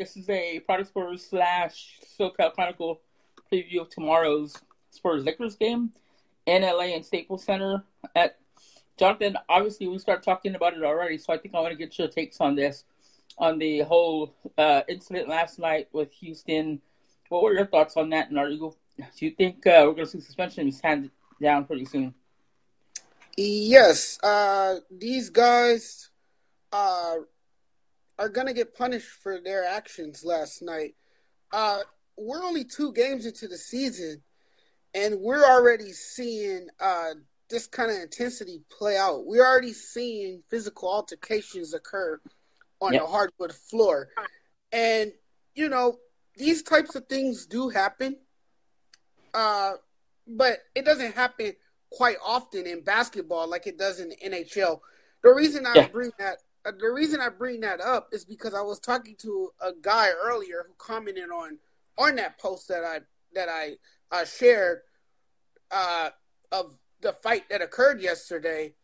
this is a Project Spurs slash SoCal Chronicle preview of tomorrow's Spurs Lakers game in LA and Staples Center. At Jonathan, obviously we start talking about it already, so I think I want to get your takes on this, on the whole uh, incident last night with Houston. What were your thoughts on that? And are you do you think uh, we're going to see suspension handed down pretty soon? Yes, uh, these guys uh, are going to get punished for their actions last night. Uh, we're only two games into the season, and we're already seeing uh, this kind of intensity play out. We're already seeing physical altercations occur on yep. the hardwood floor. And, you know, these types of things do happen, uh, but it doesn't happen quite often in basketball like it does in the NHL. The reason I yeah. bring that the reason I bring that up is because I was talking to a guy earlier who commented on on that post that I that I uh, shared uh, of the fight that occurred yesterday,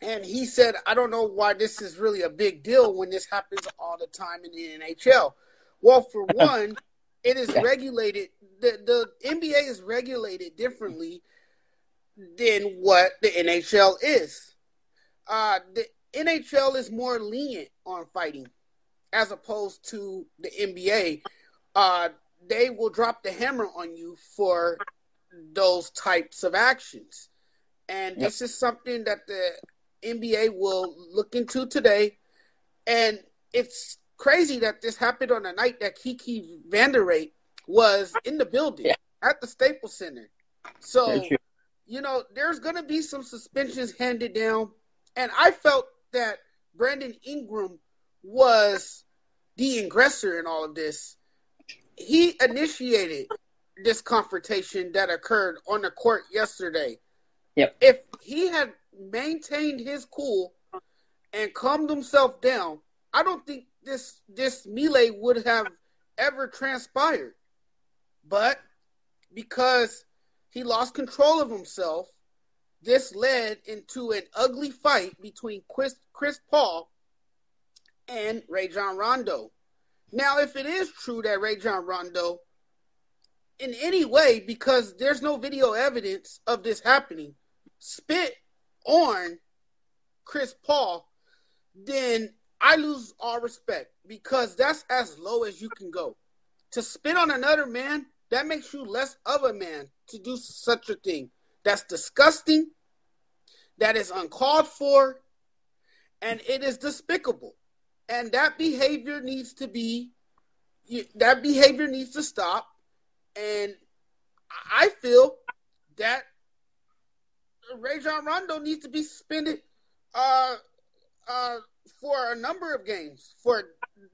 and he said, "I don't know why this is really a big deal when this happens all the time in the NHL." Well, for one, it is regulated. the The NBA is regulated differently than what the NHL is. Uh, the NHL is more lenient on fighting as opposed to the NBA. Uh, they will drop the hammer on you for those types of actions. And yep. this is something that the NBA will look into today. And it's crazy that this happened on a night that Kiki Vandeweghe was in the building yeah. at the Staples Center. So, you know, there's going to be some suspensions handed down. And I felt that Brandon Ingram was the aggressor in all of this. He initiated this confrontation that occurred on the court yesterday. Yep. If he had maintained his cool and calmed himself down, I don't think this this melee would have ever transpired. But because he lost control of himself this led into an ugly fight between Chris, Chris Paul and Rajon Rondo. Now, if it is true that Rajon Rondo, in any way, because there's no video evidence of this happening, spit on Chris Paul, then I lose all respect because that's as low as you can go. To spit on another man, that makes you less of a man to do such a thing. That's disgusting. That is uncalled for. And it is despicable. And that behavior needs to be, that behavior needs to stop. And I feel that Rajon Rondo needs to be suspended uh, uh, for a number of games for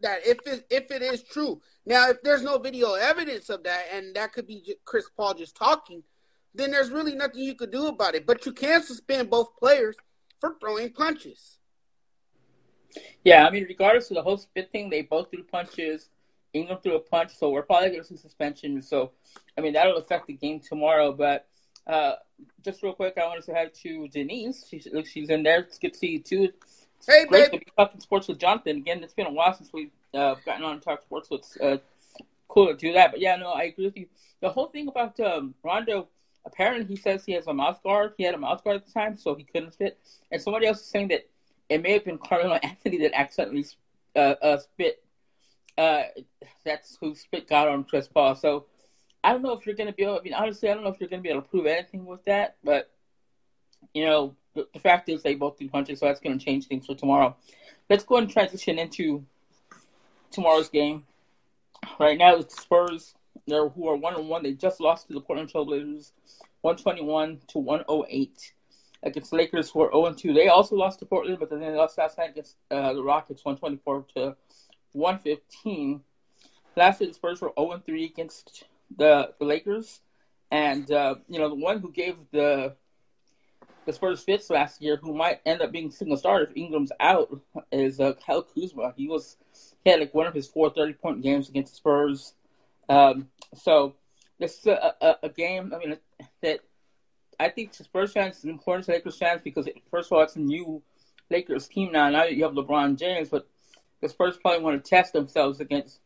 that if it if it is true. Now, if there's no video evidence of that, and that could be Chris Paul just talking, then there's really nothing you could do about it. But you can suspend both players for throwing punches. Yeah, I mean, regardless of the whole spit thing, they both threw punches. Ingram threw a punch, so we're probably going to see suspension. So, I mean, that'll affect the game tomorrow. But uh, just real quick, I want to say hi to Denise. She's she's in there. It's good to see you too. It's hey, great babe. to be talking sports with Jonathan again. It's been a while since we've uh, gotten on to talk sports. So it's uh, cool to do that. But yeah, no, I agree with you. The whole thing about um, Rondo apparently he says he has a mouth guard. He had a mouth guard at the time, so he couldn't spit. And somebody else is saying that it may have been Carmelo Anthony that accidentally uh, uh, spit. Uh, that's who spit got on Chris Paul. So I don't know if you're going to be able. I mean, honestly, I don't know if you're going to be able to prove anything with that. But you know, the, the fact is they both threw punches, so that's going to change things for tomorrow. Let's go and transition into tomorrow's game. Right now, it's the Spurs they're, who are one on one. They just lost to the Portland Trailblazers, one twenty one to one oh eight. Against the Lakers, who are zero two. They also lost to Portland, but then they lost last night against uh, the Rockets, one twenty four to one fifteen. Last year, the Spurs were zero three against the the Lakers, and uh, you know the one who gave the the Spurs fits last year, who might end up being single starter if Ingram's out, is uh, Kyle Kuzma. He was he had like one of his four 30 point games against the Spurs. Um, so this is a, a, a, game. I mean, that I think to Spurs fans is important to Lakers fans because it, first of all, it's a new Lakers team now. Now you have LeBron James, but the Spurs probably want to test themselves against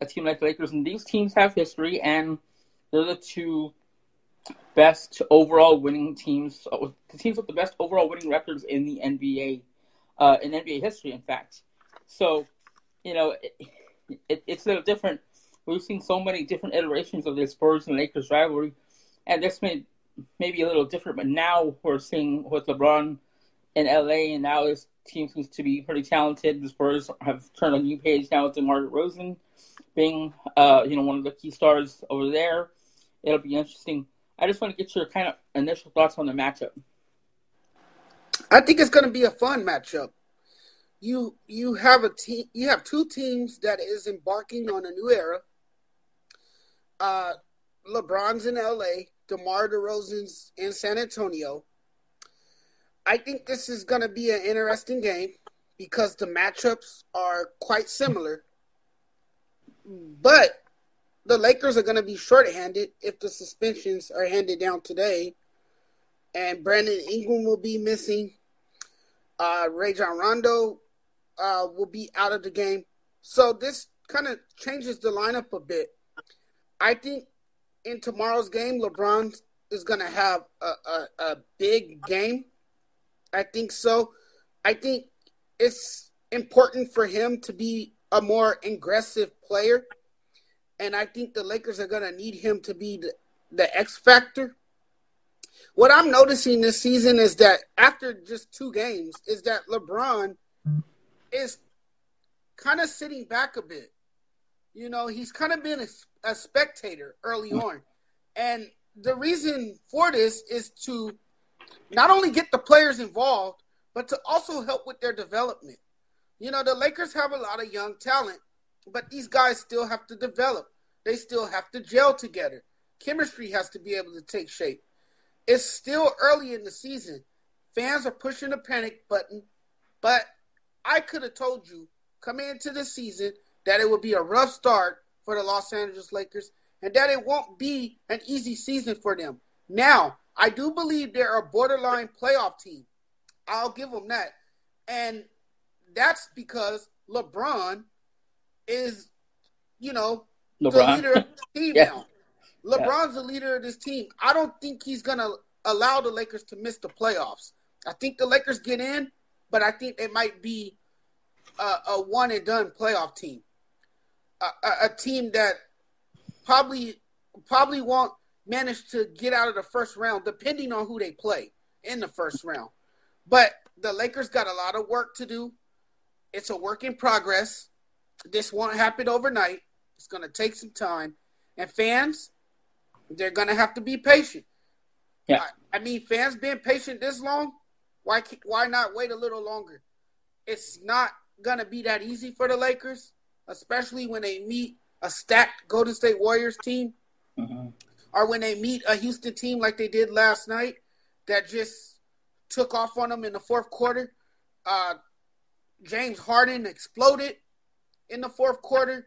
a team like the Lakers, and these teams have history, and they're the two best overall winning teams, uh, the teams with the best overall winning records in the NBA, uh, in NBA history, in fact. So, you know, it, it, it's a little different. We've seen so many different iterations of the Spurs and Lakers rivalry, and this may maybe a little different. But now we're seeing with LeBron in LA, and now this team seems to be pretty talented. The Spurs have turned a new page now with DeMar DeRozan being, uh, you know, one of the key stars over there. It'll be interesting. I just want to get your kind of initial thoughts on the matchup. I think it's going to be a fun matchup. You you have a team. You have two teams that is embarking on a new era. Uh, LeBron's in LA. DeMar DeRozan's in San Antonio. I think this is going to be an interesting game because the matchups are quite similar. But the Lakers are going to be shorthanded if the suspensions are handed down today. And Brandon Ingram will be missing. Uh, Rajon Rondo uh, will be out of the game. So this kind of changes the lineup a bit. I think in tomorrow's game, LeBron is going to have a, a, a big game. I think so. I think it's important for him to be a more aggressive player. And I think the Lakers are going to need him to be the, the X factor. What I'm noticing this season is that after just two games, is that LeBron is kind of sitting back a bit. You know, he's kind of been a, spectator early on. And the reason for this is to not only get the players involved, but to also help with their development. You know, the Lakers have a lot of young talent, but these guys still have to develop. They still have to gel together. Chemistry has to be able to take shape. It's still early in the season. Fans are pushing the panic button, but I could have told you coming into the season that it would be a rough start for the Los Angeles Lakers and that it won't be an easy season for them. Now, I do believe they're a borderline playoff team. I'll give them that. And that's because LeBron is, you know, LeBron. the leader of the team yeah. now. LeBron's yeah. the leader of this team. I don't think he's going to allow the Lakers to miss the playoffs. I think the Lakers get in, but I think they might be a, a one and done playoff team. A, a, team that probably probably won't manage to get out of the first round, depending on who they play in the first round. But the Lakers got a lot of work to do. It's a work in progress. This won't happen overnight. It's going to take some time. And fans, they're going to have to be patient. Yeah. I, I mean, fans being patient this long, why why not wait a little longer? It's not going to be that easy for the Lakers, especially when they meet a stacked Golden State Warriors team. Mm-hmm or when they meet a Houston team like they did last night that just took off on them in the fourth quarter. Uh, James Harden exploded in the fourth quarter.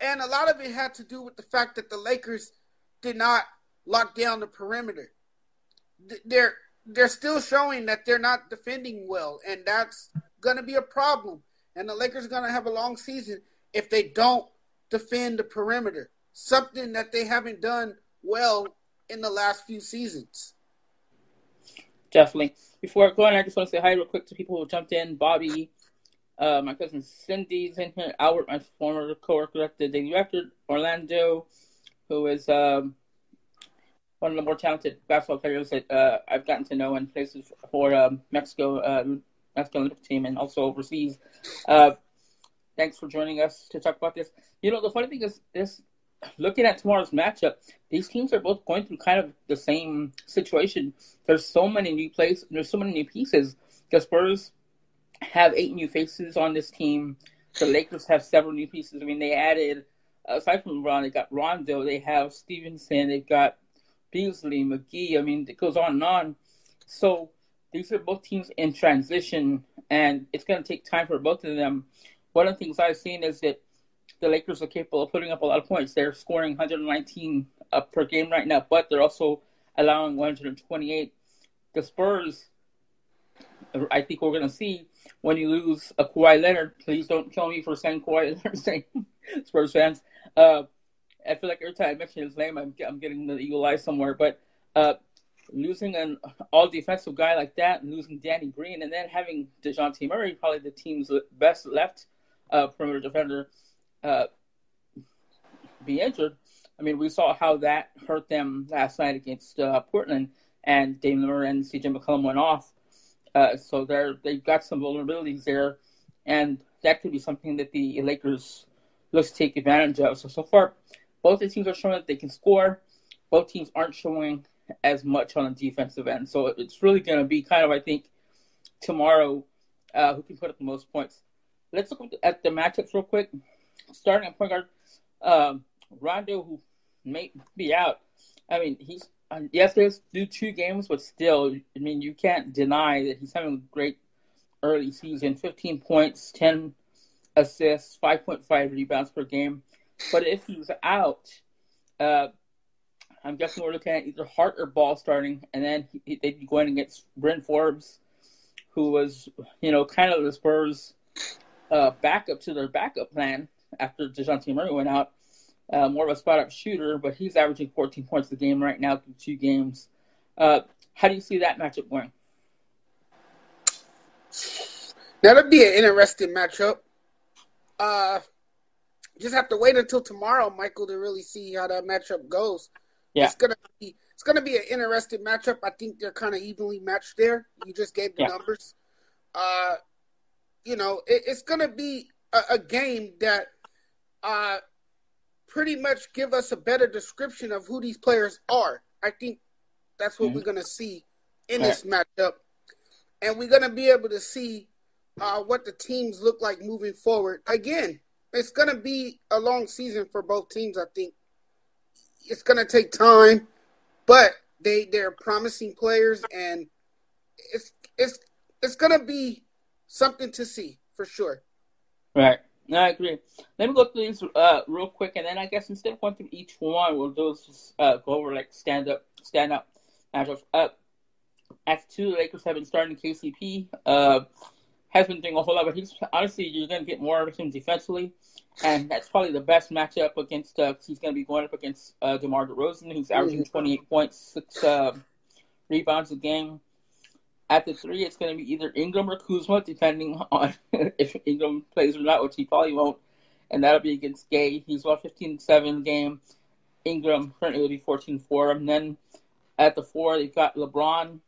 And a lot of it had to do with the fact that the Lakers did not lock down the perimeter. They're they're still showing that they're not defending well, and that's going to be a problem. And the Lakers are going to have a long season if they don't defend the perimeter. Something that they haven't done well in the last few seasons. Definitely. Before going, I just want to say hi real quick to people who jumped in. Bobby, uh, my cousin Cindy's in here. Albert, my former coworker at the Daily Record. Orlando, who is um, one of the more talented basketball players that uh, I've gotten to know and places for um, Mexico, uh, Mexico Olympic team, and also overseas. Thanks for joining us to talk about this. You know, the funny thing is, this looking at tomorrow's matchup, these teams are both going through kind of the same situation. There's so many new plays, there's so many new pieces. The Spurs have eight new faces on this team. The Lakers have several new pieces. I mean, they added aside from Ron, they got Rondo, they have Stephenson, they've got Beasley, McGee. I mean, it goes on and on. So these are both teams in transition, and it's going to take time for both of them. One of the things I've seen is that the Lakers are capable of putting up a lot of points. They're scoring 119 uh, per game right now, but they're also allowing 128. The Spurs, I think we're going to see when you lose a Kawhi Leonard. Please don't kill me for saying Kawhi Leonard, saying Spurs fans. Uh, I feel like every time I mention his name, I'm, I'm getting the eagle eye somewhere. But uh, losing an all defensive guy like that, losing Danny Green, and then having Dejounte Murray, probably the team's best left uh, perimeter defender, uh, be injured. I mean, we saw how that hurt them last night against uh, Portland, and Damian Murray and CJ McCollum went off. Uh, so they're they've got some vulnerabilities there, and that could be something that the Lakers look to take advantage of. So so far, both the teams are showing that they can score. Both teams aren't showing as much on the defensive end. So it's really going to be kind of, I think, tomorrow uh, who can put up the most points. Let's look at the matchups real quick. Starting at point guard, um, Rondo, who may be out. I mean, he's uh, yes, there's do two games, but still, I mean, you can't deny that he's having a great early season. 15 points, 10 assists, 5.5 rebounds per game. But if he's out, uh, I'm guessing we're looking at either Hart or Ball starting, and then he, they'd be going against Bryn Forbes, who was, you know, kind of the Spurs' uh, backup to their backup plan after DeJounte Murray went out. Uh, more of a spot up shooter, but he's averaging 14 points a game right now through two games. Uh, how do you see that matchup going? That'll be an interesting matchup. Uh, just have to wait until tomorrow, Michael, to really see how that matchup goes. Yeah. It's gonna be it's gonna be an interesting matchup. I think they're kind of evenly matched there. You just gave the yeah. numbers. Uh, you know, it, it's gonna be a, a game that uh pretty much give us a better description of who these players are. I think that's what mm-hmm. we're gonna see in this matchup, and we're gonna be able to see uh, what the teams look like moving forward. Again, it's gonna be a long season for both teams. I think it's going to take time, but they they're promising players, and it's it's it's going to be something to see for sure. Right. No, I agree. Let me go through these uh, real quick, and then I guess instead of going through each one, we'll just uh, go over like stand up, stand up matchups. Uh, as two, the Lakers have been starting KCP. Uh, has been doing a whole lot, but he's honestly you're going to get more of him defensively and that's probably the best matchup against. Uh, he's going to be going up against uh, DeMar DeRozan, who's averaging mm-hmm. 28 points, six uh, rebounds a game. At the three, it's going to be either Ingram or Kuzma, depending on if Ingram plays or not, which he probably won't. And that'll be against Gay. He's about 15-7 game. Ingram currently will be 14-4. And then at the four, they've got LeBron,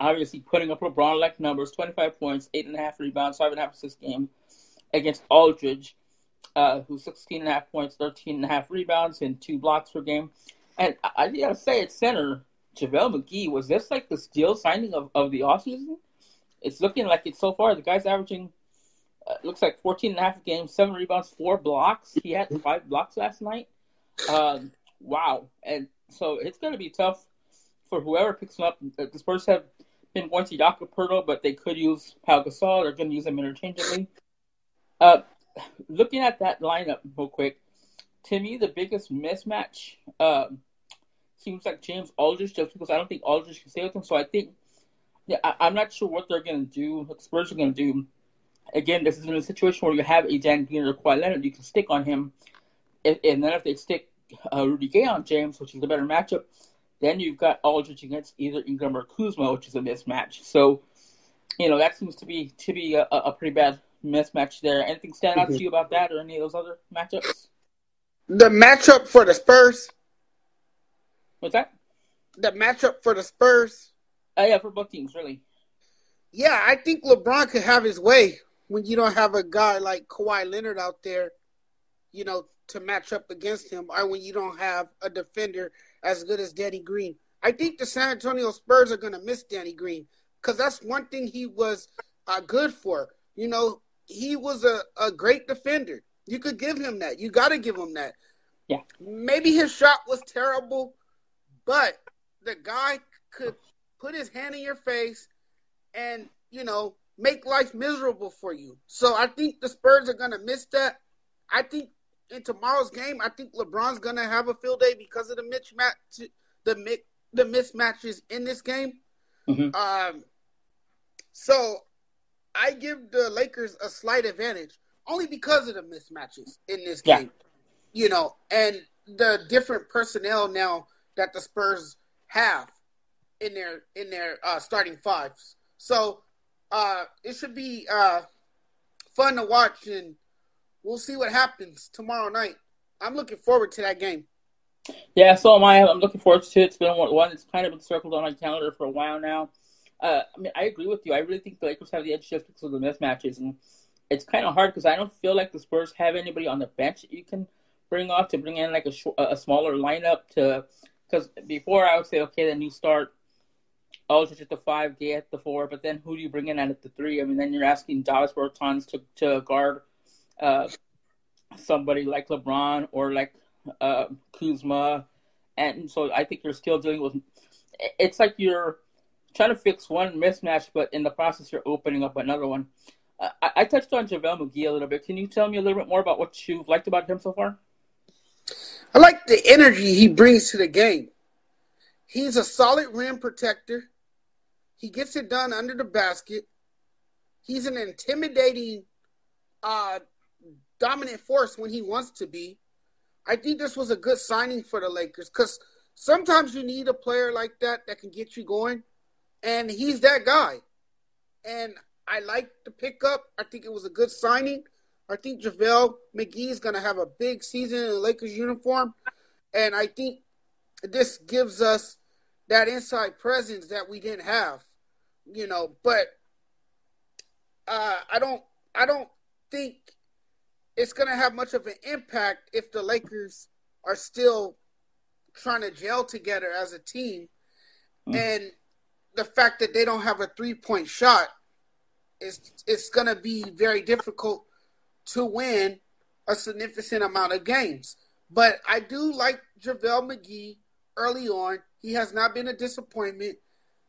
obviously putting up LeBron-like numbers, 25 points, 8.5 rebounds, 5.5 assists game against Aldridge uh, who's 16 and a half points, 13 and a half rebounds, and two blocks per game. And I, I gotta say, at center, JaVale McGee, was this like the steal signing of, of the offseason? It's looking like it so far. The guy's averaging, uh, looks like 14 and a half games, seven rebounds, four blocks. He had five blocks last night. Um, wow. And so it's going to be tough for whoever picks him up. Uh, the Spurs have been going to Jakob but they could use Pau Gasol. They're going to use him interchangeably. Uh, looking at that lineup real quick, to me the biggest mismatch um, seems like James Aldridge, just because I don't think Aldridge can stay with him. So I think, yeah, I, am not sure what they're going to do. What Spurs are going to do. Again, this is in a situation where you have a Dan Green or Kawhi Leonard, you can stick on him, and, and then if they stick uh, Rudy Gay on James, which is the better matchup, then you've got Aldridge against either Ingram or Kuzma, which is a mismatch. So, you know that seems to be to be a, a pretty bad mismatch there. Anything stand out mm-hmm. to you about that or any of those other matchups? The matchup for the Spurs. What's that? The matchup for the Spurs. Oh yeah, for both teams, really. Yeah, I think LeBron could have his way when you don't have a guy like Kawhi Leonard out there, you know, to match up against him, or when you don't have a defender as good as Danny Green. I think the San Antonio Spurs are going to miss Danny Green because that's one thing he was uh, good for. You know, he was a, a great defender. You could give him that. You got to give him that. Yeah. Maybe his shot was terrible, but the guy could put his hand in your face and, you know, make life miserable for you. So I think the Spurs are going to miss that. I think in tomorrow's game, I think LeBron's going to have a field day because of the mismatch, the the mismatches in this game. Mm-hmm. Um, so I give the Lakers a slight advantage only because of the mismatches in this game. you know, and the different personnel now that the Spurs have in their in their uh, starting fives. So uh, it should be uh, fun to watch, and we'll see what happens tomorrow night. I'm looking forward to that game. Yeah, so am I. I'm looking forward to it. It's been one that's kind of been circled on my calendar for a while now. Uh, I mean, I agree with you. I really think the Lakers have the edge just because of the mismatches, and it's kind of hard because I don't feel like the Spurs have anybody on the bench that you can bring off to bring in like a, sh- a smaller lineup to. Because before I would say, okay, then you start Aldridge at the five, Gay at the four, but then who do you bring in at the three? I mean, then you're asking Davis Bertans to to guard uh, somebody like LeBron or like uh, Kuzma, and so I think you're still dealing with. It's like you're trying to fix one mismatch, but in the process you're opening up another one. Uh, I, I, touched on JaVale McGee a little bit. Can you tell me a little bit more about what you've liked about him so far? I like the energy he brings to the game. He's a solid rim protector. He gets it done under the basket. He's an intimidating, uh, dominant force when he wants to be. I think this was a good signing for the Lakers because sometimes you need a player like that that can get you going, and he's that guy. And I like the pickup. I think it was a good signing. I think JaVale McGee is going to have a big season in the Lakers uniform, and I think this gives us that inside presence that we didn't have you know, but uh, I don't I don't think it's gonna have much of an impact if the Lakers are still trying to gel together as a team, mm. and the fact that they don't have a three point shot is it's gonna be very difficult to win a significant amount of games. But I do like JaVale McGee early on. He has not been a disappointment.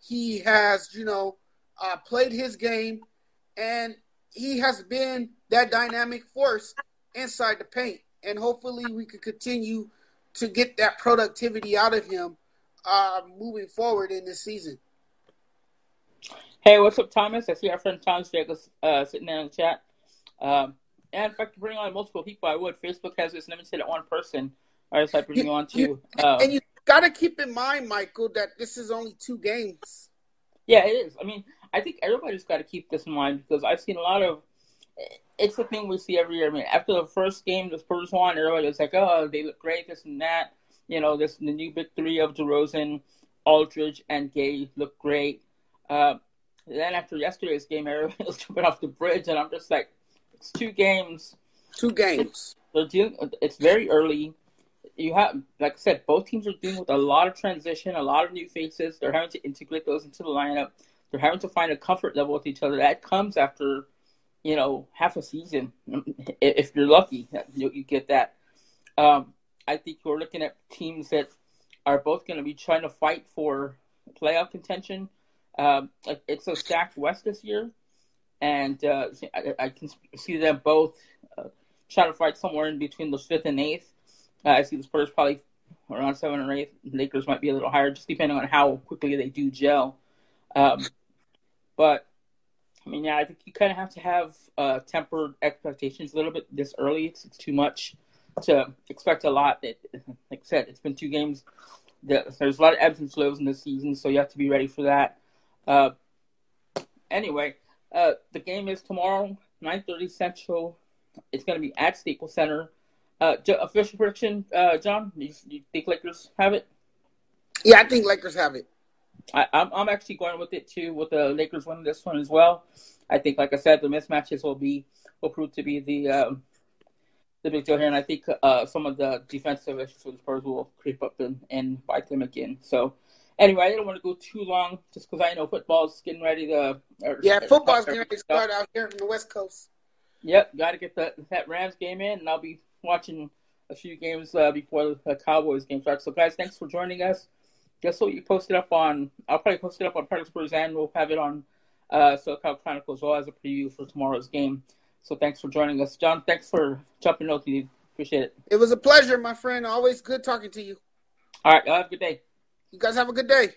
He has, you know, uh, played his game, and he has been that dynamic force inside the paint. And hopefully, we can continue to get that productivity out of him uh, moving forward in this season. Hey, what's up, Thomas? I see our friend Thomas Vegas uh, sitting there in the chat. Um, and if I could bring on multiple people, I would. Facebook has this limited at one person. I just like bring you on too. Uh, and you got to keep in mind, Michael, that this is only two games. Yeah, it is. I mean, I think everybody's got to keep this in mind because I've seen a lot of. It's the thing we see every year. I mean, after the first game, the Spurs won. Everybody was like, "Oh, they look great, this and that." You know, this the new big three of DeRozan, Aldridge, and Gay look great. Uh, then after yesterday's game, everybody was jumping off the bridge, and I'm just like, "It's two games." Two games. They're dealing. It's very early you have, like I said, both teams are dealing with a lot of transition, a lot of new faces. They're having to integrate those into the lineup. They're having to find a comfort level with each other. That comes after, you know, half a season. If you're lucky, you, you get that. Um, I think we're looking at teams that are both going to be trying to fight for playoff contention. Um, it's a stacked West this year, and uh, I, I, can see them both uh, trying to fight somewhere in between the fifth and eighth. Uh, I see the Spurs probably around seven or eight. Lakers might be a little higher, just depending on how quickly they do gel. Um, but I mean, yeah, I think you kind of have to have uh, tempered expectations a little bit this early. It's, it's too much to expect a lot. It, like I said, it's been two games. There's a lot of ebbs and flows in this season, so you have to be ready for that. Uh, anyway, uh, the game is tomorrow, 9:30 Central. It's going to be at Staples Center. Uh, official prediction, uh, John. You, you, think Lakers have it? Yeah, I think Lakers have it. I, am I'm, I'm actually going with it too. With the Lakers winning this one as well. I think, like I said, the mismatches will be will prove to be the um, the big deal here, and I think uh, some of the defensive issues for the Spurs will creep up and, and bite them again. So, anyway, I didn't want to go too long, just because I know football's getting ready to. Yeah, football's getting ready to start out here in the West Coast. Yep, got to get the, that Rams game in, and I'll be watching a few games uh, before the Cowboys game starts. So, guys, thanks for joining us. Guess what? You posted up on. I'll probably post it up on Project Spurs and we'll have it on uh, SoCal Chronicles as well as a preview for tomorrow's game. So, thanks for joining us, John. Thanks for jumping me. Appreciate it. It was a pleasure, my friend. Always good talking to you. All right. Have a good day. You guys have a good day.